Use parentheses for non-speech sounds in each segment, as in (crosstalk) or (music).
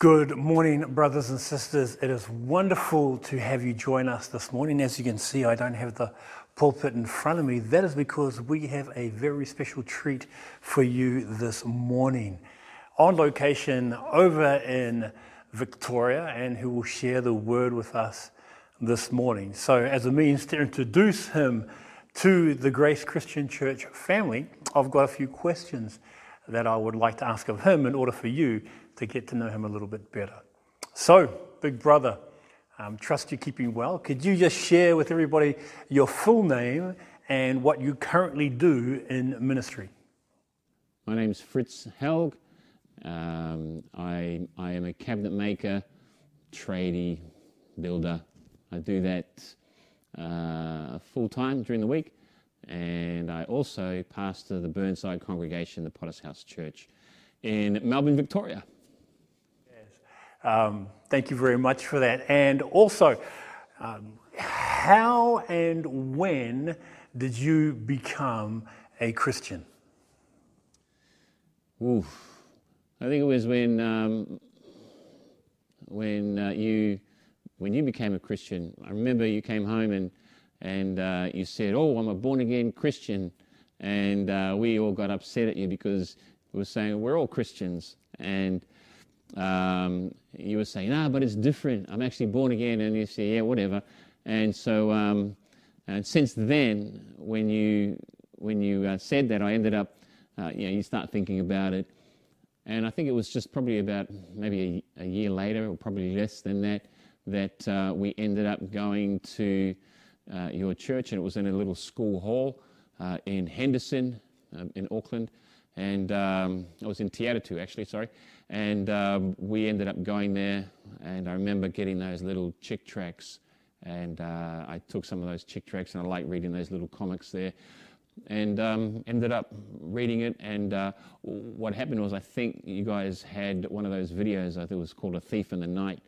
Good morning, brothers and sisters. It is wonderful to have you join us this morning. As you can see, I don't have the pulpit in front of me. That is because we have a very special treat for you this morning. On location over in Victoria, and who will share the word with us this morning. So, as a means to introduce him to the Grace Christian Church family, I've got a few questions that I would like to ask of him in order for you to get to know him a little bit better. So, big brother, um, trust you're keeping well. Could you just share with everybody your full name and what you currently do in ministry? My name's Fritz Helg. Um, I, I am a cabinet maker, tradie, builder. I do that uh, full time during the week, and I also pastor the Burnside congregation, the Potter's House Church in Melbourne, Victoria. Um, thank you very much for that. And also, um, how and when did you become a Christian? Ooh, I think it was when um, when uh, you when you became a Christian. I remember you came home and and uh, you said, "Oh, I'm a born again Christian," and uh, we all got upset at you because we were saying we're all Christians, and um, you were saying, "Ah, but it's different. I'm actually born again," and you say, "Yeah, whatever." And so, um, and since then, when you when you uh, said that, I ended up, uh, you know, you start thinking about it, and I think it was just probably about maybe a, a year later, or probably less than that, that uh, we ended up going to uh, your church, and it was in a little school hall uh, in Henderson, um, in Auckland, and um, I was in Te actually, sorry, and um, we ended up going there, and I remember getting those little Chick tracts, and uh, I took some of those Chick tracts, and I like reading those little comics there, and um, ended up reading it. And uh, what happened was, I think you guys had one of those videos. I think it was called "A Thief in the Night,"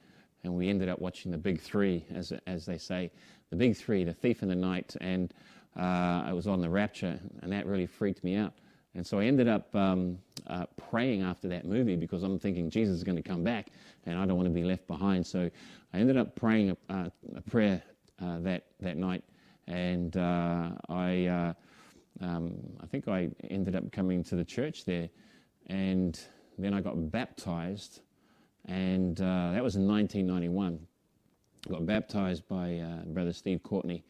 and we ended up watching the big three, as as they say, the big three, the thief in the night, and uh, I was on the rapture, and that really freaked me out. And so I ended up um, uh, praying after that movie because I'm thinking Jesus is going to come back, and I don't want to be left behind. So I ended up praying a, uh, a prayer uh, that that night, and uh, I uh, um, I think I ended up coming to the church there, and then I got baptized, and that was in 1991 got baptized by uh, Brother Steve Courtney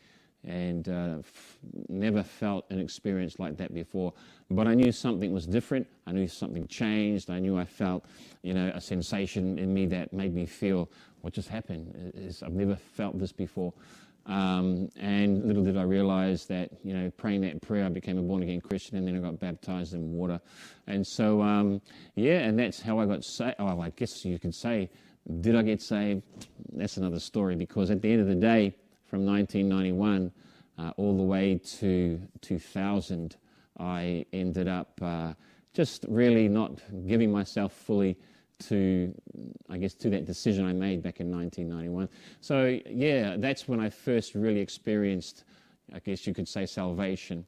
and uh, f- never felt an experience like that before. But I knew something was different. I knew something changed. I knew I felt, you know, a sensation in me that made me feel what just happened. Is I've never felt this before. Um, and little did I realize that, you know, praying that prayer, I became a born again Christian and then I got baptized in water. And so, um, yeah, and that's how I got saved. Oh, I guess you could say did I get saved? That's another story because at the end of the day, from 1991 uh, all the way to 2000, I ended up uh, just really not giving myself fully to, I guess, to that decision I made back in 1991. So, yeah, that's when I first really experienced, I guess you could say, salvation.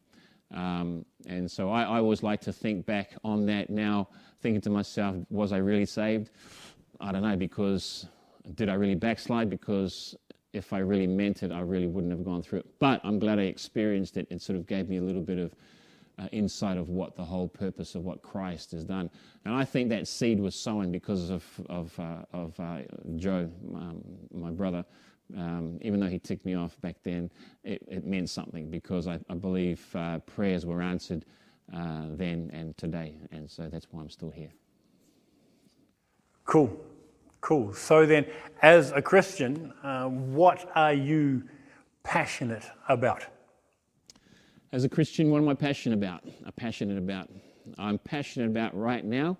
Um, and so I, I always like to think back on that now, thinking to myself, was I really saved? I don't know, because did I really backslide? Because if I really meant it, I really wouldn't have gone through it. But I'm glad I experienced it. It sort of gave me a little bit of uh, insight of what the whole purpose of what Christ has done. And I think that seed was sown because of, of, uh, of uh, Joe, um, my brother. Um, even though he ticked me off back then, it, it meant something because I, I believe uh, prayers were answered uh, then and today. And so that's why I'm still here. Cool. Cool. So then, as a Christian, uh, what are you passionate about? As a Christian, what am I passionate about? I'm passionate about. I'm passionate about right now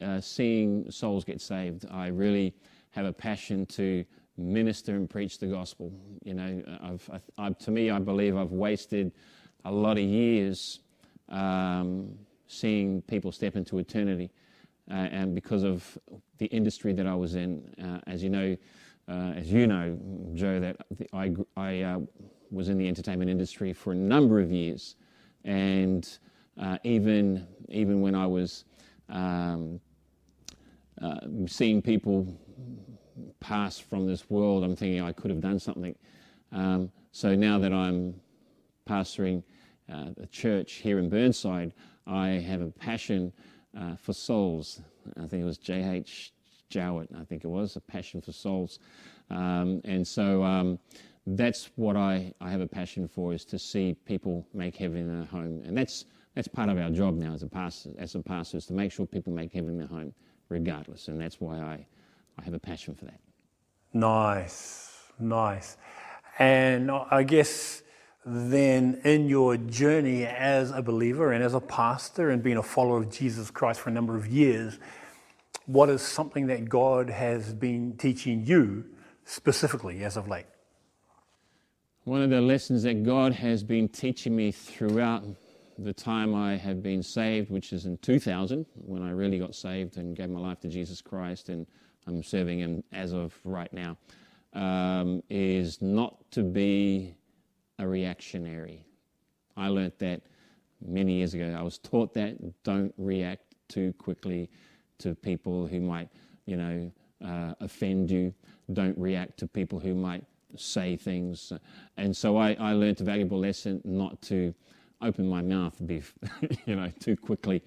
uh, seeing souls get saved. I really have a passion to minister and preach the gospel. You know, I've, I, to me, I believe I've wasted a lot of years um, seeing people step into eternity and because of the industry that I was in, uh, as you know, uh, as you know, Joe, that I, I uh, was in the entertainment industry for a number of years, and uh, even even when I was um, uh, seeing people pass from this world, I'm thinking I could have done something. Um, so now that I'm pastoring uh, a church here in Burnside, I have a passion uh, for souls. I think it was J.H. Jowett, I think it was, a passion for souls. Um, and so um, that's what I, I have a passion for is to see people make heaven their home. And that's, that's part of our job now as a pastor, as a pastor is to make sure people make heaven their home regardless. And that's why I, I have a passion for that. Nice, nice. And I guess then in your journey as a believer and as a pastor and being a follower of Jesus Christ for a number of years, what is something that God has been teaching you specifically as of late? One of the lessons that God has been teaching me throughout the time I have been saved, which is in 2000, when I really got saved and gave my life to Jesus Christ, and I'm serving Him as of right now, um, is not to be a reactionary. I learnt that many years ago. I was taught that don't react too quickly to people who might, you know, uh, offend you. Don't react to people who might say things. And so I, I learned a valuable lesson not to open my mouth, be, (laughs) you know, too quickly.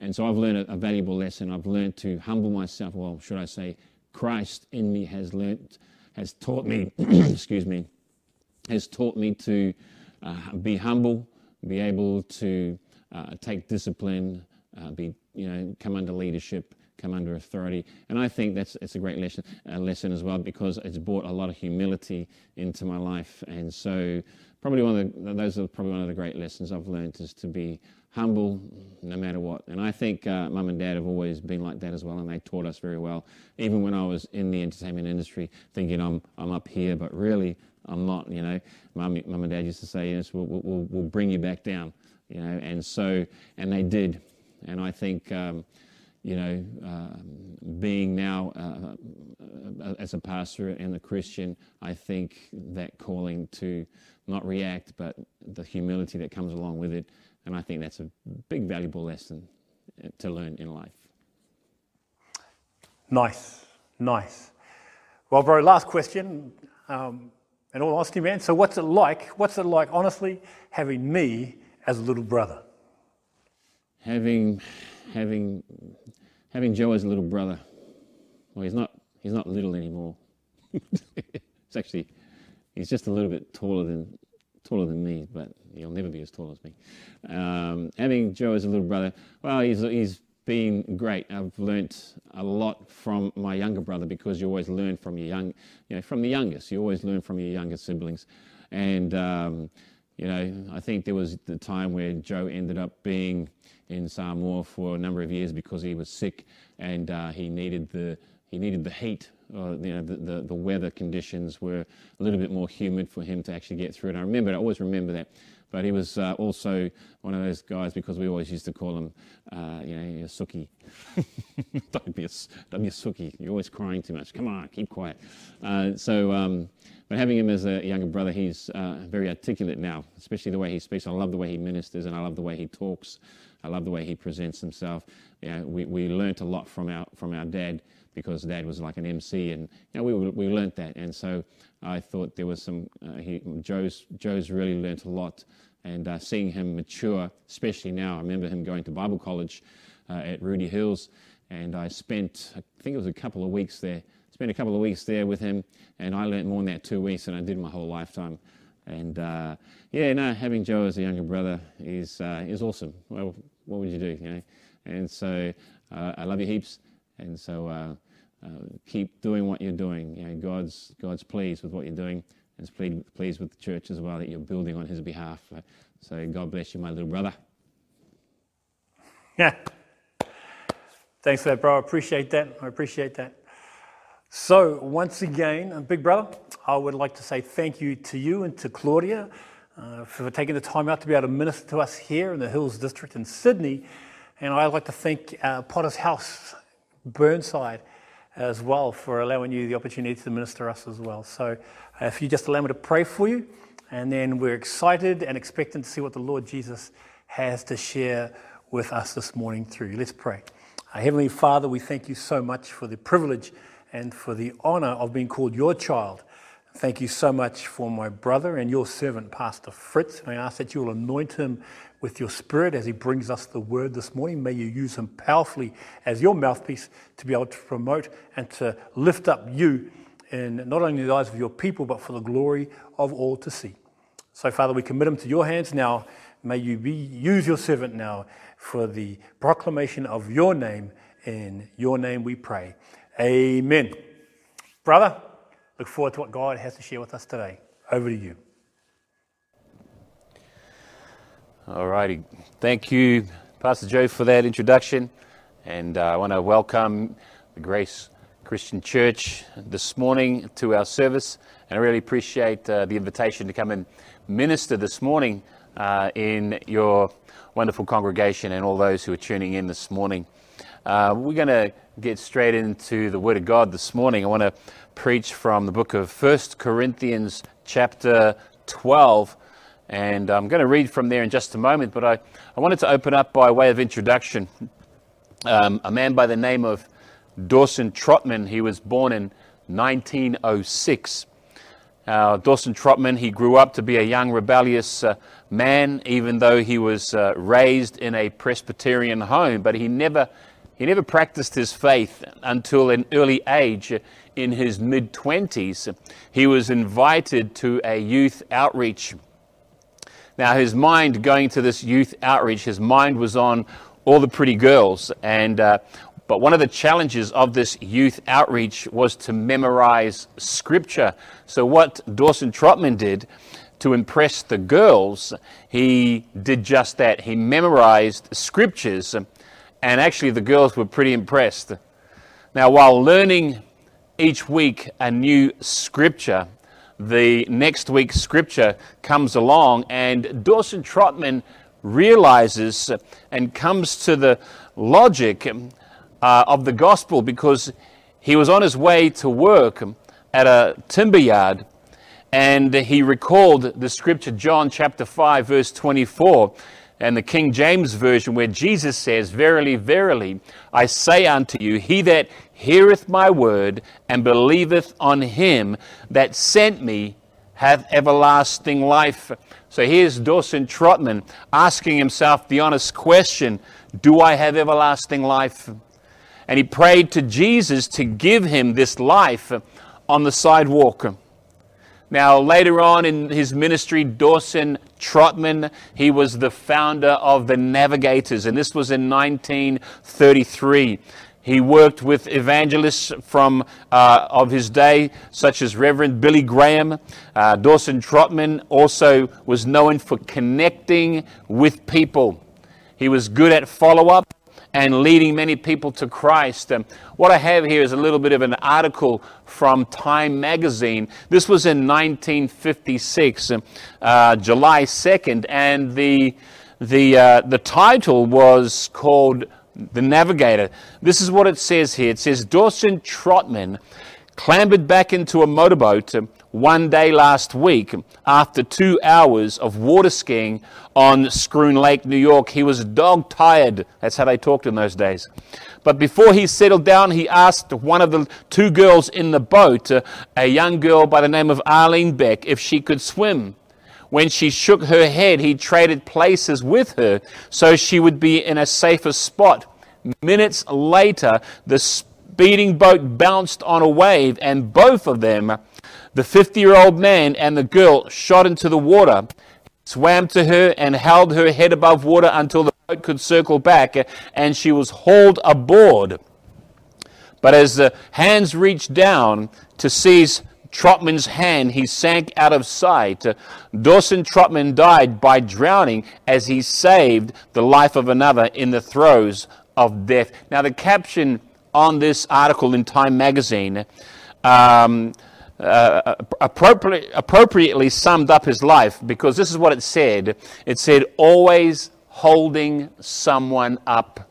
And so I've learned a, a, valuable lesson. I've learned to humble myself. Well, should I say, Christ in me has learned, has taught me, (clears throat) excuse me, has taught me to uh, be humble, be able to uh, take discipline, uh, be you know come under leadership, come under authority, and I think that's it's a great lesson uh, lesson as well because it's brought a lot of humility into my life, and so probably one of the, those are probably one of the great lessons I've learned is to be humble no matter what. And I think uh, mum and dad have always been like that as well, and they taught us very well. Even when I was in the entertainment industry, thinking I'm I'm up here, but really I'm not, you know. Mum, mum and dad used to say, yes, we'll, we'll, we'll bring you back down, you know. And so, and they did. And I think, um, you know, uh, being now uh, uh, as a pastor and a Christian, I think that calling to not react, but the humility that comes along with it. And I think that's a big, valuable lesson uh, to learn in life. Nice, nice. Well, bro, last question. Um, in all honesty, man. So, what's it like? What's it like, honestly, having me as a little brother? Having, having, having Joe as a little brother. Well, he's not. He's not little anymore. (laughs) it's actually, he's just a little bit taller than taller than me, but he'll never be as tall as me. Um, having Joe as a little brother, well, he's he's been great. I've learnt a lot from my younger brother because you always learn from your young, you know, from the youngest. You always learn from your younger siblings, and um, you know, I think there was the time where Joe ended up being in Samoa for a number of years because he was sick and uh, he needed the he needed the heat. You know, the, the, the weather conditions were a little bit more humid for him to actually get through it. I remember, I always remember that. But he was uh, also one of those guys because we always used to call him, uh, you know, a sookie. (laughs) don't, be a, don't be a sookie. You're always crying too much. Come on, keep quiet. Uh, so, um, but having him as a younger brother, he's uh, very articulate now, especially the way he speaks. I love the way he ministers and I love the way he talks. I love the way he presents himself. You know, we, we learnt a lot from our, from our dad because dad was like an MC and you know, we, we learnt that. And so I thought there was some, uh, he, Joe's, Joe's really learnt a lot and uh, seeing him mature, especially now. I remember him going to Bible college uh, at Rudy Hills and I spent, I think it was a couple of weeks there, spent a couple of weeks there with him and I learnt more in that two weeks than I did my whole lifetime. And uh, yeah, no, having Joe as a younger brother is, uh, is awesome. Well, what would you do, you know? And so uh, I love you heaps. And so uh, uh, keep doing what you're doing. You know, God's, God's pleased with what you're doing is pleased, pleased with the church as well that you're building on his behalf. So God bless you, my little brother. Yeah. Thanks for that, bro. I appreciate that. I appreciate that. So, once again, big brother, I would like to say thank you to you and to Claudia uh, for taking the time out to be able to minister to us here in the Hills District in Sydney. And I'd like to thank uh, Potter's House Burnside as well for allowing you the opportunity to minister us as well. So uh, if you just allow me to pray for you, and then we're excited and expectant to see what the Lord Jesus has to share with us this morning through. you. Let's pray. Uh, Heavenly Father, we thank you so much for the privilege and for the honor of being called your child. Thank you so much for my brother and your servant, Pastor Fritz. And I ask that you will anoint him with your spirit as he brings us the word this morning. May you use him powerfully as your mouthpiece to be able to promote and to lift up you in not only the eyes of your people, but for the glory of all to see. So, Father, we commit him to your hands now. May you be, use your servant now for the proclamation of your name. In your name we pray. Amen. Brother, look forward to what God has to share with us today. Over to you. All righty. Thank you, Pastor Joe, for that introduction. And uh, I want to welcome the Grace Christian Church this morning to our service. And I really appreciate uh, the invitation to come and minister this morning uh, in your wonderful congregation and all those who are tuning in this morning. Uh, we're going to get straight into the Word of God this morning. I want to preach from the book of First Corinthians, chapter 12. And I'm going to read from there in just a moment, but I, I wanted to open up by way of introduction. Um, a man by the name of Dawson Trotman, he was born in 1906. Uh, Dawson Trotman, he grew up to be a young rebellious uh, man, even though he was uh, raised in a Presbyterian home, but he never, he never practiced his faith until an early age. In his mid 20s, he was invited to a youth outreach. Now, his mind going to this youth outreach, his mind was on all the pretty girls, and uh, but one of the challenges of this youth outreach was to memorize scripture. So, what Dawson Trotman did to impress the girls, he did just that. He memorized scriptures, and actually, the girls were pretty impressed. Now, while learning each week a new scripture, the next week's scripture comes along, and Dawson Trotman realizes and comes to the logic uh, of the gospel because he was on his way to work at a timber yard and he recalled the scripture, John chapter 5, verse 24, and the King James Version, where Jesus says, Verily, verily, I say unto you, he that heareth my word and believeth on him that sent me hath everlasting life. So here's Dawson Trotman asking himself the honest question Do I have everlasting life? and he prayed to Jesus to give him this life on the sidewalk. Now, later on in his ministry, Dawson Trotman, he was the founder of the Navigators, and this was in 1933. He worked with evangelists from uh, of his day, such as Reverend Billy Graham. Uh, Dawson Trotman also was known for connecting with people. He was good at follow up and leading many people to Christ. Um, what I have here is a little bit of an article from Time magazine. This was in 1956, um, uh, July 2nd, and the, the, uh, the title was called The Navigator. This is what it says here it says Dawson Trotman clambered back into a motorboat one day last week after two hours of water skiing on Schroon Lake, New York. He was dog tired. That's how they talked in those days. But before he settled down, he asked one of the two girls in the boat, a young girl by the name of Arlene Beck, if she could swim. When she shook her head, he traded places with her so she would be in a safer spot. Minutes later, the speeding boat bounced on a wave, and both of them the 50 year old man and the girl shot into the water, swam to her, and held her head above water until the boat could circle back, and she was hauled aboard. But as the hands reached down to seize Trotman's hand, he sank out of sight. Dawson Trotman died by drowning as he saved the life of another in the throes of death. Now, the caption on this article in Time magazine. Um, uh, appropriately, appropriately summed up his life because this is what it said. It said, always holding someone up.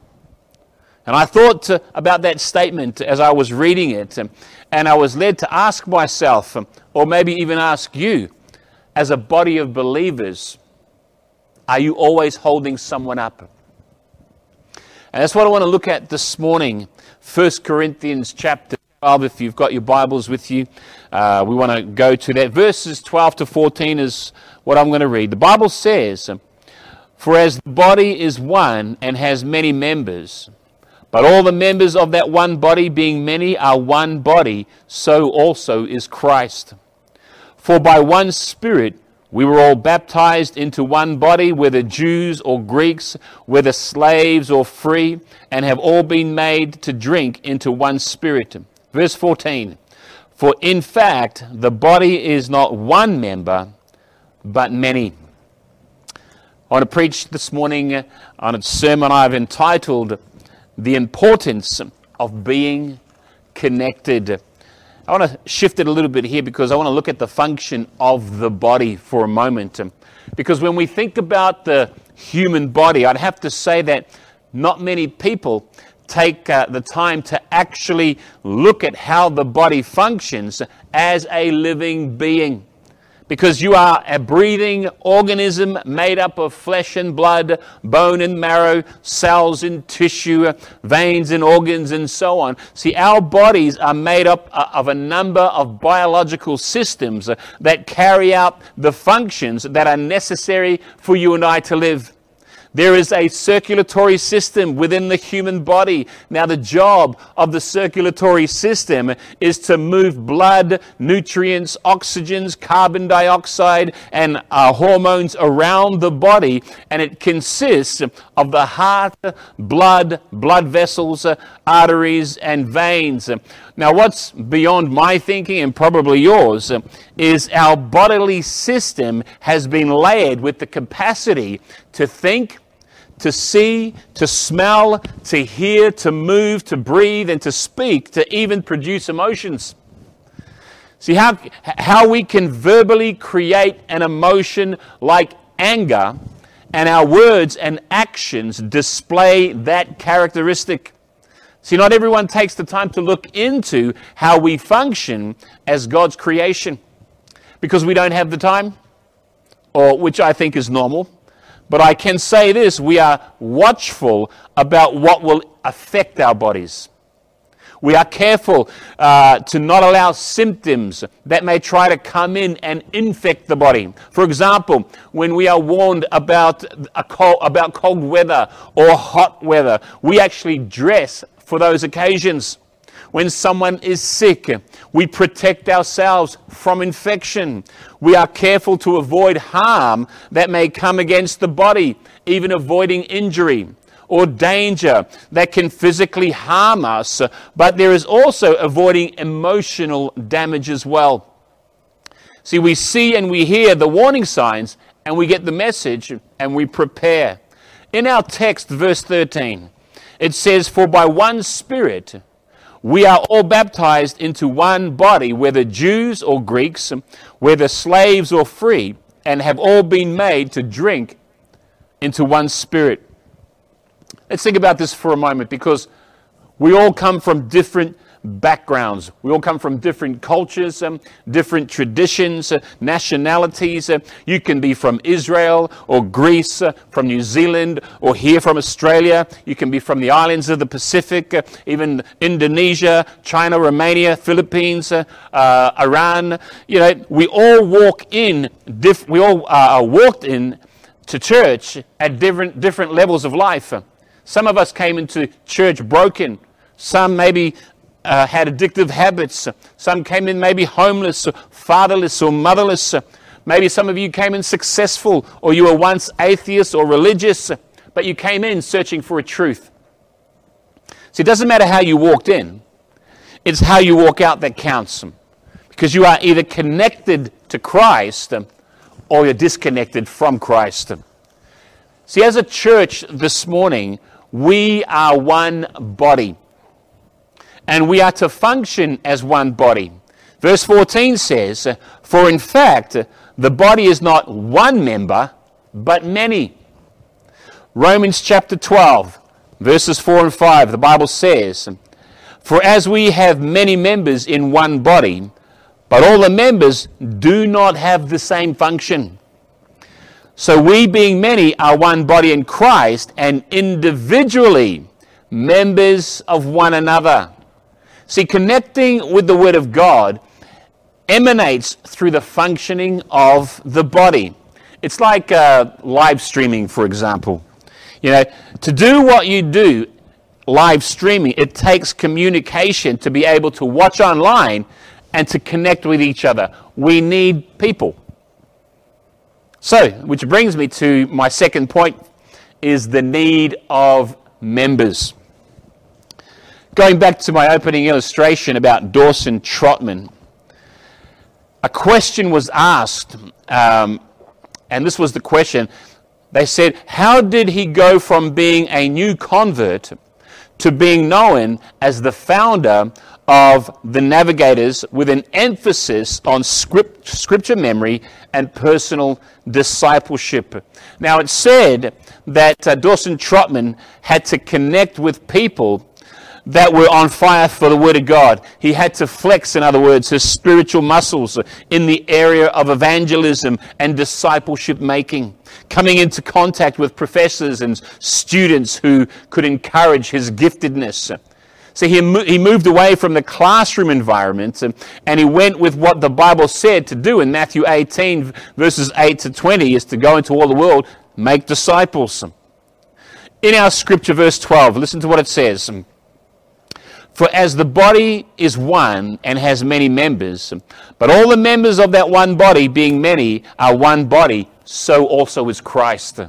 And I thought to, about that statement as I was reading it, and I was led to ask myself, or maybe even ask you, as a body of believers, are you always holding someone up? And that's what I want to look at this morning. 1 Corinthians chapter 12, if you've got your Bibles with you. Uh, we want to go to that. Verses 12 to 14 is what I'm going to read. The Bible says, For as the body is one and has many members, but all the members of that one body, being many, are one body, so also is Christ. For by one Spirit we were all baptized into one body, whether Jews or Greeks, whether slaves or free, and have all been made to drink into one Spirit. Verse 14 For in fact, the body is not one member, but many. I want to preach this morning on a sermon I've entitled The Importance of Being Connected. I want to shift it a little bit here because I want to look at the function of the body for a moment. Because when we think about the human body, I'd have to say that not many people take uh, the time to actually look at how the body functions as a living being because you are a breathing organism made up of flesh and blood, bone and marrow, cells and tissue, veins and organs, and so on. See, our bodies are made up uh, of a number of biological systems that carry out the functions that are necessary for you and I to live. There is a circulatory system within the human body. Now, the job of the circulatory system is to move blood, nutrients, oxygens, carbon dioxide, and uh, hormones around the body. And it consists of the heart, blood, blood vessels, arteries, and veins. Now, what's beyond my thinking and probably yours is our bodily system has been layered with the capacity to think, to see, to smell, to hear, to move, to breathe, and to speak, to even produce emotions. See how, how we can verbally create an emotion like anger, and our words and actions display that characteristic. See, not everyone takes the time to look into how we function as God's creation because we don't have the time, or which I think is normal. But I can say this we are watchful about what will affect our bodies. We are careful uh, to not allow symptoms that may try to come in and infect the body. For example, when we are warned about, cold, about cold weather or hot weather, we actually dress for those occasions. When someone is sick, we protect ourselves from infection. We are careful to avoid harm that may come against the body, even avoiding injury or danger that can physically harm us. But there is also avoiding emotional damage as well. See, we see and we hear the warning signs, and we get the message and we prepare. In our text, verse 13, it says, For by one Spirit, we are all baptized into one body, whether Jews or Greeks, whether slaves or free, and have all been made to drink into one spirit. Let's think about this for a moment because we all come from different backgrounds. We all come from different cultures, um, different traditions, uh, nationalities. Uh, you can be from Israel or Greece, uh, from New Zealand, or here from Australia. You can be from the islands of the Pacific, uh, even Indonesia, China, Romania, Philippines, uh, uh, Iran. You know, we all walk in, diff- we all are walked in to church at different, different levels of life. Some of us came into church broken. Some maybe uh, had addictive habits. Some came in maybe homeless, or fatherless, or motherless. Maybe some of you came in successful, or you were once atheist or religious, but you came in searching for a truth. See, it doesn't matter how you walked in, it's how you walk out that counts. Because you are either connected to Christ or you're disconnected from Christ. See, as a church this morning, we are one body and we are to function as one body. Verse 14 says, For in fact, the body is not one member, but many. Romans chapter 12, verses 4 and 5, the Bible says, For as we have many members in one body, but all the members do not have the same function. So we, being many, are one body in Christ, and individually members of one another. See, connecting with the Word of God emanates through the functioning of the body. It's like uh, live streaming, for example. You know, to do what you do, live streaming, it takes communication to be able to watch online and to connect with each other. We need people. So, which brings me to my second point is the need of members. Going back to my opening illustration about Dawson Trotman, a question was asked, um, and this was the question. They said, How did he go from being a new convert to being known as the founder of the Navigators with an emphasis on script, scripture memory and personal discipleship? Now, it said that uh, Dawson Trotman had to connect with people that were on fire for the Word of God. He had to flex, in other words, his spiritual muscles in the area of evangelism and discipleship making, coming into contact with professors and students who could encourage his giftedness. So he, he moved away from the classroom environment and, and he went with what the Bible said to do in Matthew 18, verses 8 to 20, is to go into all the world, make disciples. In our scripture, verse 12, listen to what it says. For as the body is one and has many members, but all the members of that one body, being many, are one body, so also is Christ.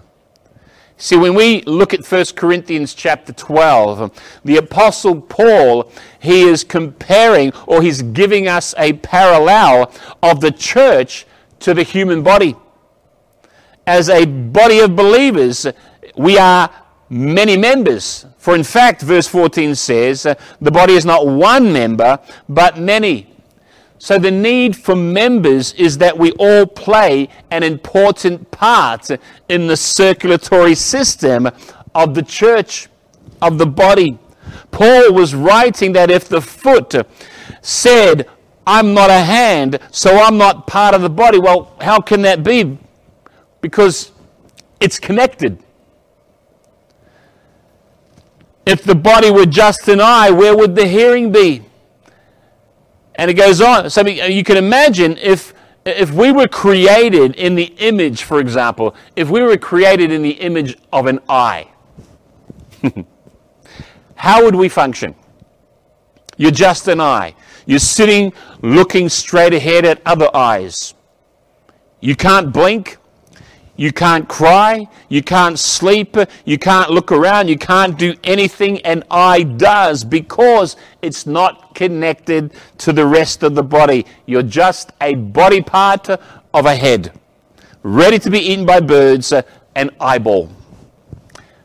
See, when we look at 1 Corinthians chapter 12, the Apostle Paul, he is comparing or he's giving us a parallel of the church to the human body. As a body of believers, we are many members. For in fact, verse 14 says, uh, the body is not one member, but many. So the need for members is that we all play an important part in the circulatory system of the church, of the body. Paul was writing that if the foot said, I'm not a hand, so I'm not part of the body, well, how can that be? Because it's connected. If the body were just an eye, where would the hearing be? And it goes on. So you can imagine if, if we were created in the image, for example, if we were created in the image of an eye, (laughs) how would we function? You're just an eye. You're sitting looking straight ahead at other eyes. You can't blink. You can't cry, you can't sleep, you can't look around, you can't do anything, and eye does because it's not connected to the rest of the body. You're just a body part of a head, ready to be eaten by birds, an eyeball.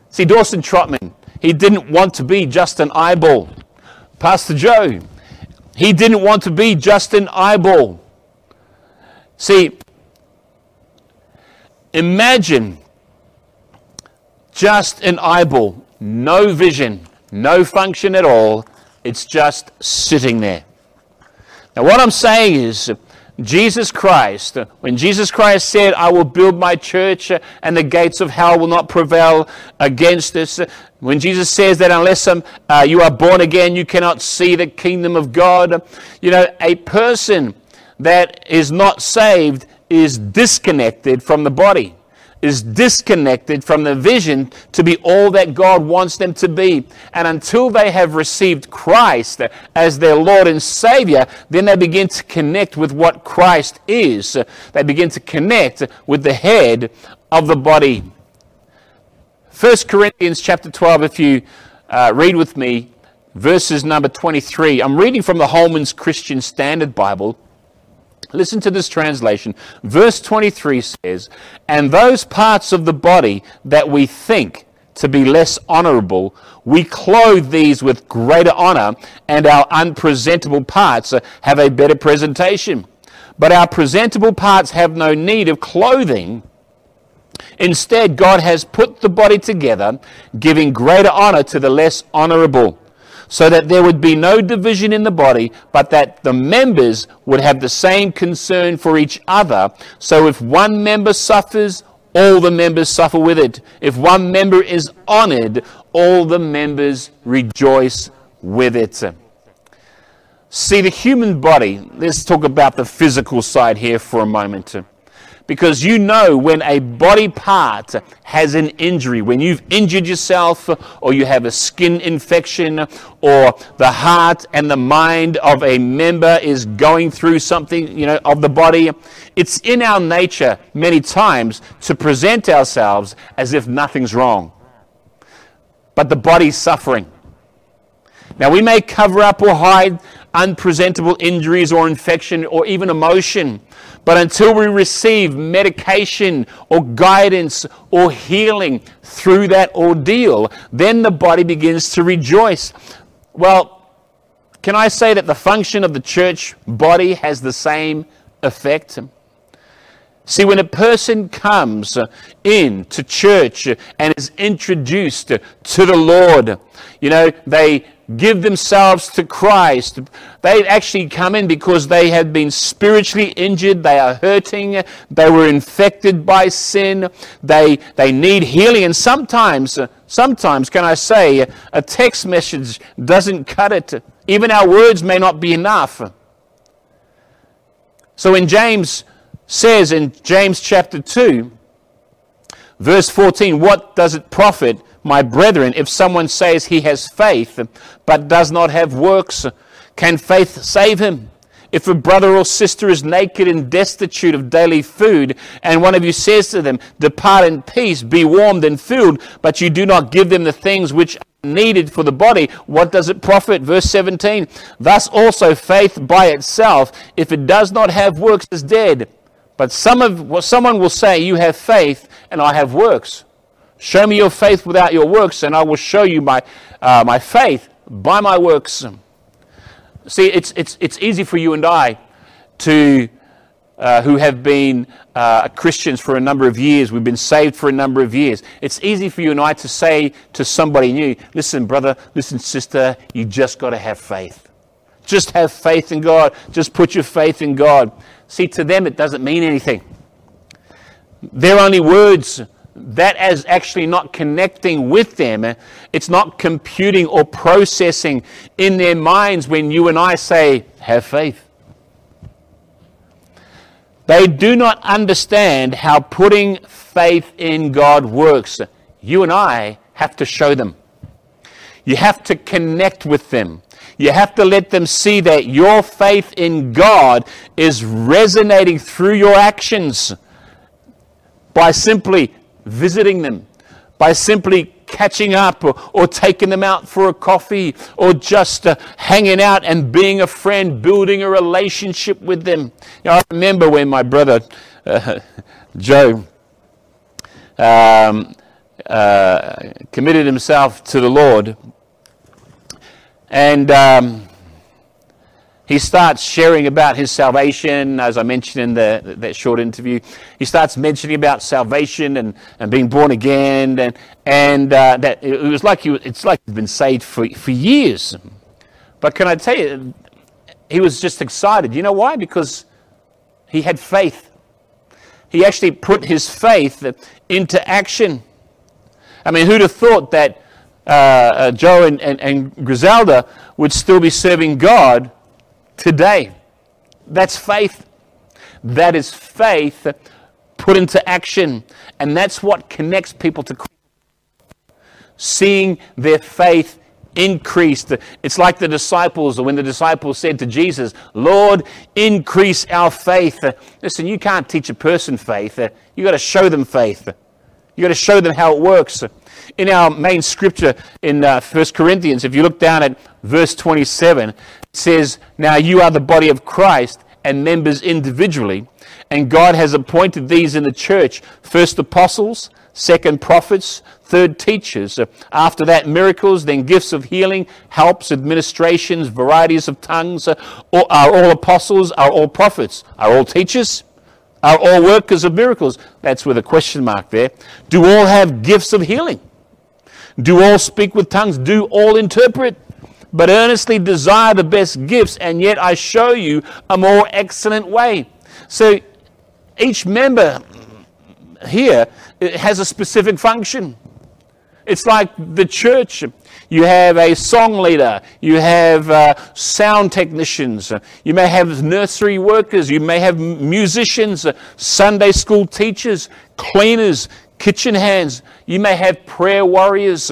See, Dawson Trotman, he didn't want to be just an eyeball. Pastor Joe, he didn't want to be just an eyeball. See, Imagine just an eyeball, no vision, no function at all. It's just sitting there. Now, what I'm saying is, Jesus Christ, when Jesus Christ said, I will build my church and the gates of hell will not prevail against this, when Jesus says that unless um, uh, you are born again, you cannot see the kingdom of God, you know, a person that is not saved is disconnected from the body, is disconnected from the vision to be all that God wants them to be. And until they have received Christ as their Lord and Savior, then they begin to connect with what Christ is. They begin to connect with the head of the body. 1 Corinthians chapter 12, if you uh, read with me, verses number 23. I'm reading from the Holman's Christian Standard Bible. Listen to this translation. Verse 23 says, And those parts of the body that we think to be less honorable, we clothe these with greater honor, and our unpresentable parts have a better presentation. But our presentable parts have no need of clothing. Instead, God has put the body together, giving greater honor to the less honorable so that there would be no division in the body, but that the members would have the same concern for each other. So if one member suffers, all the members suffer with it. If one member is honored, all the members rejoice with it. See, the human body, let's talk about the physical side here for a moment because you know when a body part has an injury, when you've injured yourself, or you have a skin infection, or the heart and the mind of a member is going through something, you know, of the body, it's in our nature many times to present ourselves as if nothing's wrong. But the body's suffering. Now, we may cover up or hide unpresentable injuries or infection or even emotion. But until we receive medication or guidance or healing through that ordeal, then the body begins to rejoice. Well, can I say that the function of the church body has the same effect? See, when a person comes in to church and is introduced to the Lord, you know, they give themselves to Christ. They actually come in because they have been spiritually injured, they are hurting, they were infected by sin, they, they need healing. And sometimes, sometimes, can I say, a text message doesn't cut it. Even our words may not be enough. So when James says in James chapter 2, verse 14, what does it profit? My brethren, if someone says he has faith but does not have works, can faith save him? If a brother or sister is naked and destitute of daily food, and one of you says to them, Depart in peace, be warmed and filled, but you do not give them the things which are needed for the body, what does it profit? Verse 17 Thus also faith by itself, if it does not have works, is dead. But some of, what someone will say, You have faith, and I have works. Show me your faith without your works, and I will show you my, uh, my faith by my works. See, it's, it's, it's easy for you and I to, uh, who have been uh, Christians for a number of years, we've been saved for a number of years. It's easy for you and I to say to somebody new, listen, brother, listen, sister, you just got to have faith. Just have faith in God. Just put your faith in God. See, to them, it doesn't mean anything. They're only words that is actually not connecting with them. It's not computing or processing in their minds when you and I say, have faith. They do not understand how putting faith in God works. You and I have to show them. You have to connect with them. You have to let them see that your faith in God is resonating through your actions by simply visiting them, by simply catching up or, or taking them out for a coffee or just uh, hanging out and being a friend, building a relationship with them. You know, I remember when my brother uh, (laughs) Joe um, uh, committed himself to the Lord. And um, he starts sharing about his salvation, as I mentioned in the, that short interview. He starts mentioning about salvation and, and being born again, and, and uh, that it was like he, it's like he's been saved for, for years. But can I tell you, he was just excited. You know why? Because he had faith. He actually put his faith into action. I mean, who'd have thought that uh, uh, Joe and, and, and Griselda would still be serving God today. That's faith. That is faith put into action. And that's what connects people to Christ. Seeing their faith increased. It's like the disciples, when the disciples said to Jesus, Lord, increase our faith. Listen, you can't teach a person faith. You've got to show them faith. You've got to show them how it works. In our main scripture in uh, 1 Corinthians, if you look down at verse 27, says, Now you are the body of Christ and members individually, and God has appointed these in the church first apostles, second prophets, third teachers. After that, miracles, then gifts of healing, helps, administrations, varieties of tongues. Uh, are all apostles? Are all prophets? Are all teachers? Are all workers of miracles? That's with a question mark there. Do all have gifts of healing? Do all speak with tongues? Do all interpret? But earnestly desire the best gifts, and yet I show you a more excellent way. So each member here has a specific function. It's like the church. You have a song leader, you have uh, sound technicians, you may have nursery workers, you may have musicians, uh, Sunday school teachers, cleaners, kitchen hands, you may have prayer warriors.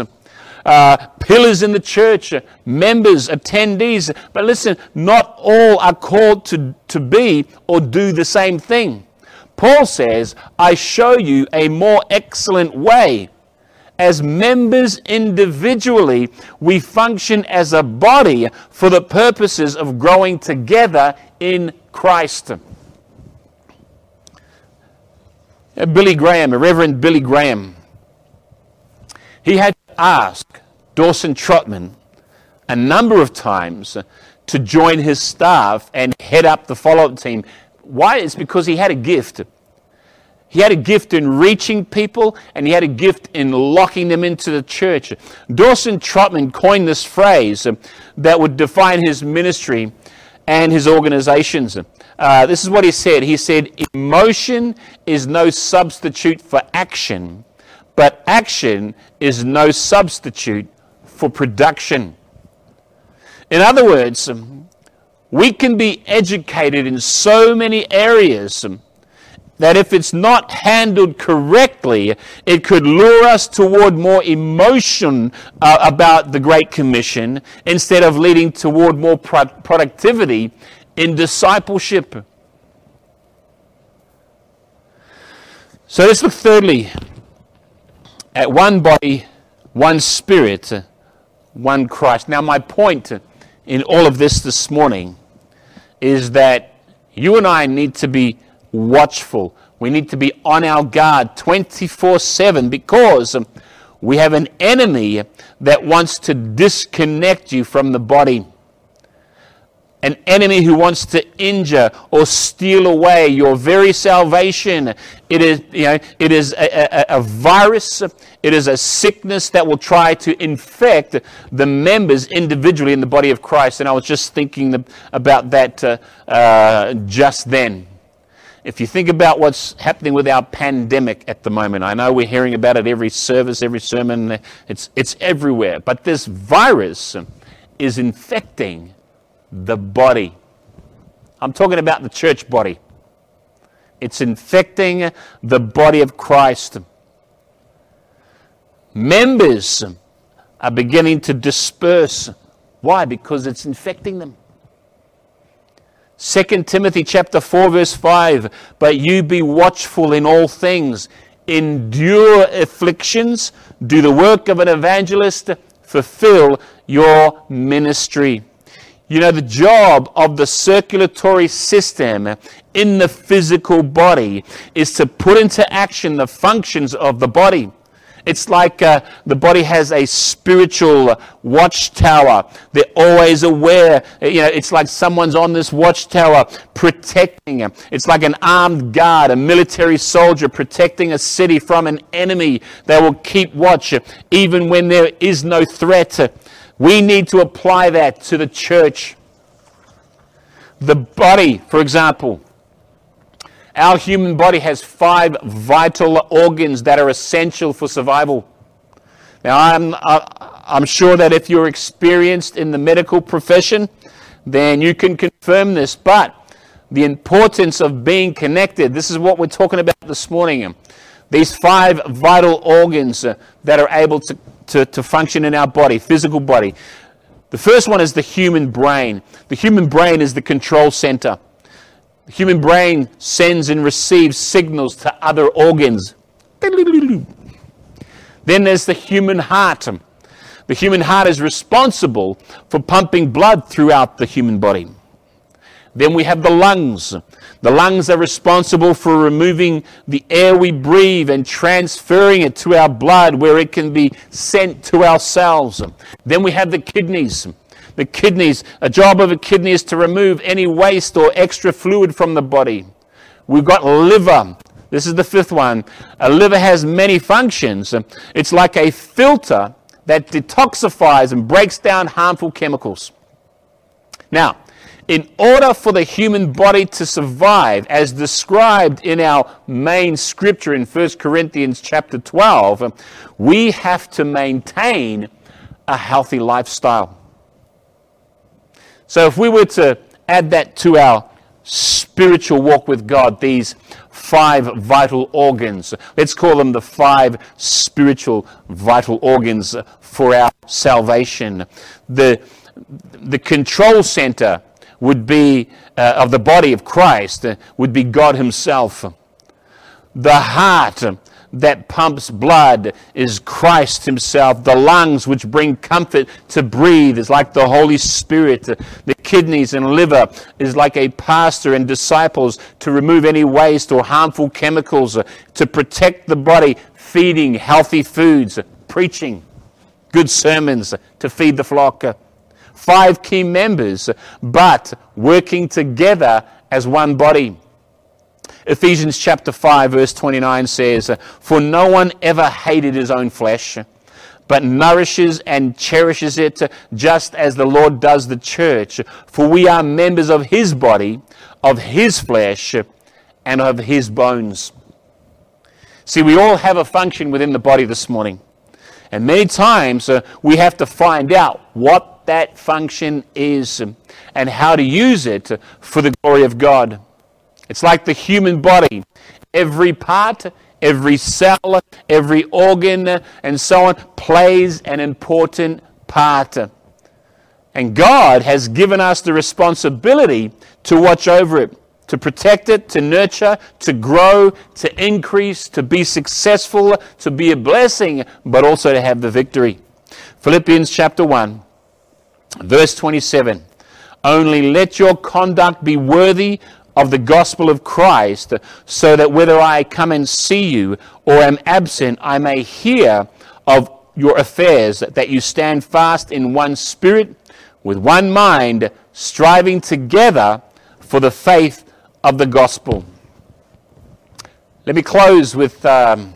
Uh, pillars in the church, uh, members, attendees. But listen, not all are called to, to be or do the same thing. Paul says, I show you a more excellent way as members individually, we function as a body for the purposes of growing together in Christ. Uh, Billy Graham, Reverend Billy Graham, he had to ask Dawson Trotman a number of times to join his staff and head up the follow up team. Why? It's because he had a gift. He had a gift in reaching people and he had a gift in locking them into the church. Dawson Trotman coined this phrase that would define his ministry and his organizations. Uh, this is what he said. He said, Emotion is no substitute for action, but action is no substitute for production. In other words, we can be educated in so many areas that if it's not handled correctly, it could lure us toward more emotion uh, about the Great Commission instead of leading toward more pro- productivity in discipleship. So let's look thirdly at one body, one spirit, one Christ. Now, my point in all of this this morning is that you and I need to be watchful. We need to be on our guard 24 7 because we have an enemy that wants to disconnect you from the body. An enemy who wants to injure or steal away your very salvation. It is, you know, it is a, a, a virus, it is a sickness that will try to infect the members individually in the body of Christ. And I was just thinking about that uh, uh, just then. If you think about what's happening with our pandemic at the moment, I know we're hearing about it every service, every sermon, it's, it's everywhere. But this virus is infecting the body. I'm talking about the church body. It's infecting the body of Christ. Members are beginning to disperse. Why? Because it's infecting them. 2 Timothy chapter 4 verse 5, but you be watchful in all things, endure afflictions, do the work of an evangelist, fulfill your ministry. You know, the job of the circulatory system in the physical body is to put into action the functions of the body. It's like uh, the body has a spiritual watchtower. They're always aware. You know, it's like someone's on this watchtower protecting them. It's like an armed guard, a military soldier protecting a city from an enemy. They will keep watch even when there is no threat. We need to apply that to the church. The body, for example, our human body has five vital organs that are essential for survival. Now, I'm, I'm sure that if you're experienced in the medical profession, then you can confirm this. But the importance of being connected, this is what we're talking about this morning. These five vital organs uh, that are able to, to, to function in our body, physical body. The first one is the human brain. The human brain is the control center. The human brain sends and receives signals to other organs. Then there's the human heart. The human heart is responsible for pumping blood throughout the human body. Then we have the lungs. The lungs are responsible for removing the air we breathe and transferring it to our blood where it can be sent to our cells. Then we have the kidneys. The kidneys, a job of a kidney is to remove any waste or extra fluid from the body. We've got liver. This is the fifth one. A liver has many functions. It's like a filter that detoxifies and breaks down harmful chemicals. Now, in order for the human body to survive, as described in our main scripture in 1 Corinthians chapter 12, we have to maintain a healthy lifestyle. So if we were to add that to our spiritual walk with God, these five vital organs. Let's call them the five spiritual vital organs for our salvation. The, the control center would be uh, of the body of Christ uh, would be God Himself. The heart that pumps blood is Christ Himself. The lungs which bring comfort to breathe is like the Holy Spirit. The kidneys and liver is like a pastor and disciples to remove any waste or harmful chemicals, to protect the body, feeding healthy foods, preaching good sermons to feed the flock. Five key members, but working together as one body. Ephesians chapter 5, verse 29 says, For no one ever hated his own flesh, but nourishes and cherishes it just as the Lord does the church. For we are members of his body, of his flesh, and of his bones. See, we all have a function within the body this morning. And many times uh, we have to find out what that function is and how to use it for the glory of God. It's like the human body. Every part, every cell, every organ, and so on plays an important part. And God has given us the responsibility to watch over it, to protect it, to nurture, to grow, to increase, to be successful, to be a blessing, but also to have the victory. Philippians chapter 1, verse 27. Only let your conduct be worthy of the gospel of Christ, so that whether I come and see you or am absent, I may hear of your affairs, that you stand fast in one spirit, with one mind, striving together for the faith of the gospel. Let me close with um,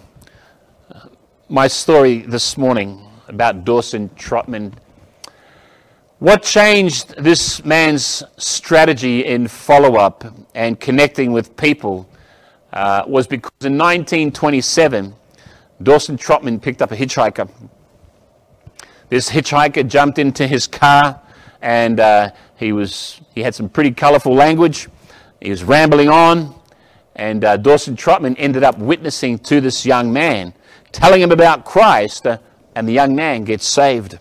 my story this morning about Dawson Trotman what changed this man's strategy in follow up and connecting with people uh, was because in 1927, Dawson Trotman picked up a hitchhiker. This hitchhiker jumped into his car and uh, he, was, he had some pretty colorful language. He was rambling on, and uh, Dawson Trotman ended up witnessing to this young man, telling him about Christ, uh, and the young man gets saved.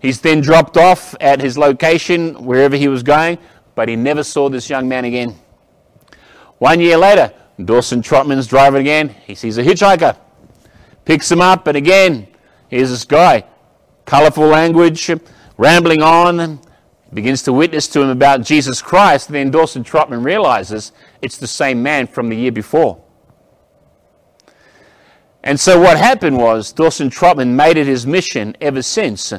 He's then dropped off at his location, wherever he was going, but he never saw this young man again. One year later, Dawson Trotman's driving again. He sees a hitchhiker, picks him up, and again, here's this guy, colorful language, rambling on, begins to witness to him about Jesus Christ. And Then Dawson Trotman realizes it's the same man from the year before. And so what happened was Dawson Trotman made it his mission ever since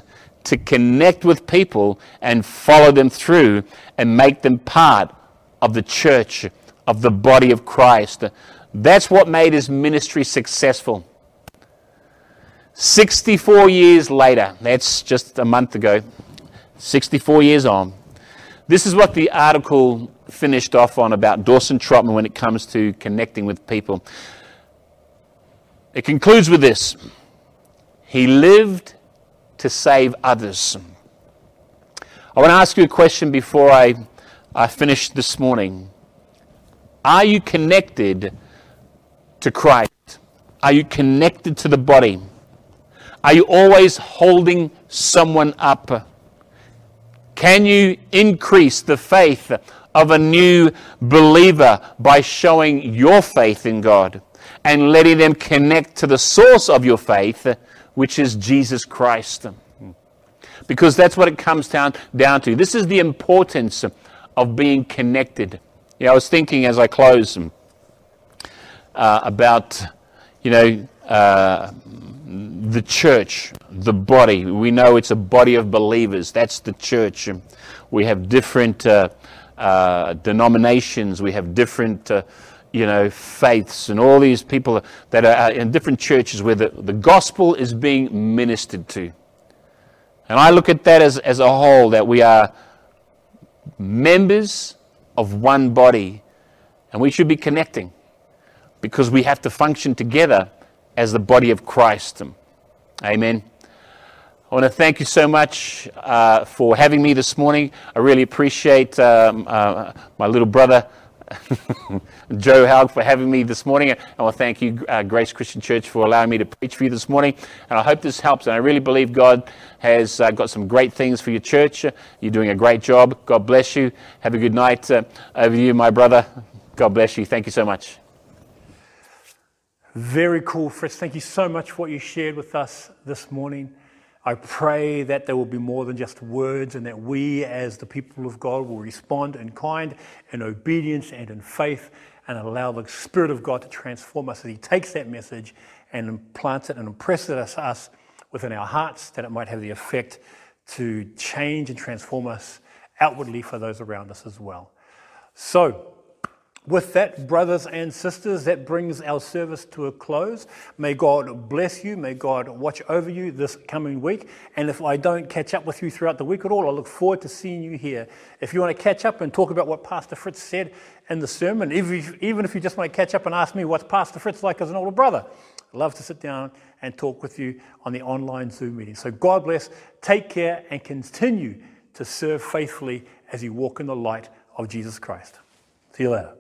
to connect with people and follow them through and make them part of the church, of the body of Christ. That's what made his ministry successful. 64 years later, that's just a month ago, 64 years on, this is what the article finished off on about Dawson Trotman when it comes to connecting with people. It concludes with this He lived to save others. I want to ask you a question before I, I finish this morning. Are you connected to Christ? Are you connected to the body? Are you always holding someone up? Can you increase the faith of a new believer by showing your faith in God and letting them connect to the source of your faith, which is Jesus Christ. Because that's what it comes down, down to. This is the importance of being connected. Yeah, I was thinking as I close uh, about, you know, uh, the church, the body. We know it's a body of believers. That's the church. We have different uh, uh denominations. We have different uh, you know, faiths and all these people that are in different churches where the, the gospel is being ministered to. And I look at that as, as a whole, that we are members of one body, and we should be connecting because we have to function together as the body of Christ. Amen. I want to thank you so much uh, for having me this morning. I really appreciate um, uh, my little brother. (laughs) Joe Haug for having me this morning. I want to thank you, uh, Grace Christian Church, for allowing me to preach for you this morning. And I hope this helps. And I really believe God has uh, got some great things for your church. You're doing a great job. God bless you. Have a good night uh, over you, my brother. God bless you. Thank you so much. Very cool, Fritz. Thank you so much for what you shared with us this morning. I pray that there will be more than just words and that we, as the people of God, will respond in kind, in obedience, and in faith and allow the Spirit of God to transform us as He takes that message and implants it and impresses it us within our hearts, that it might have the effect to change and transform us outwardly for those around us as well. So, with that, brothers and sisters, that brings our service to a close. May God bless you. May God watch over you this coming week. And if I don't catch up with you throughout the week at all, I look forward to seeing you here. If you want to catch up and talk about what Pastor Fritz said in the sermon, even if you just want to catch up and ask me what's Pastor Fritz like as an older brother, I'd love to sit down and talk with you on the online Zoom meeting. So God bless, take care, and continue to serve faithfully as you walk in the light of Jesus Christ. See you later.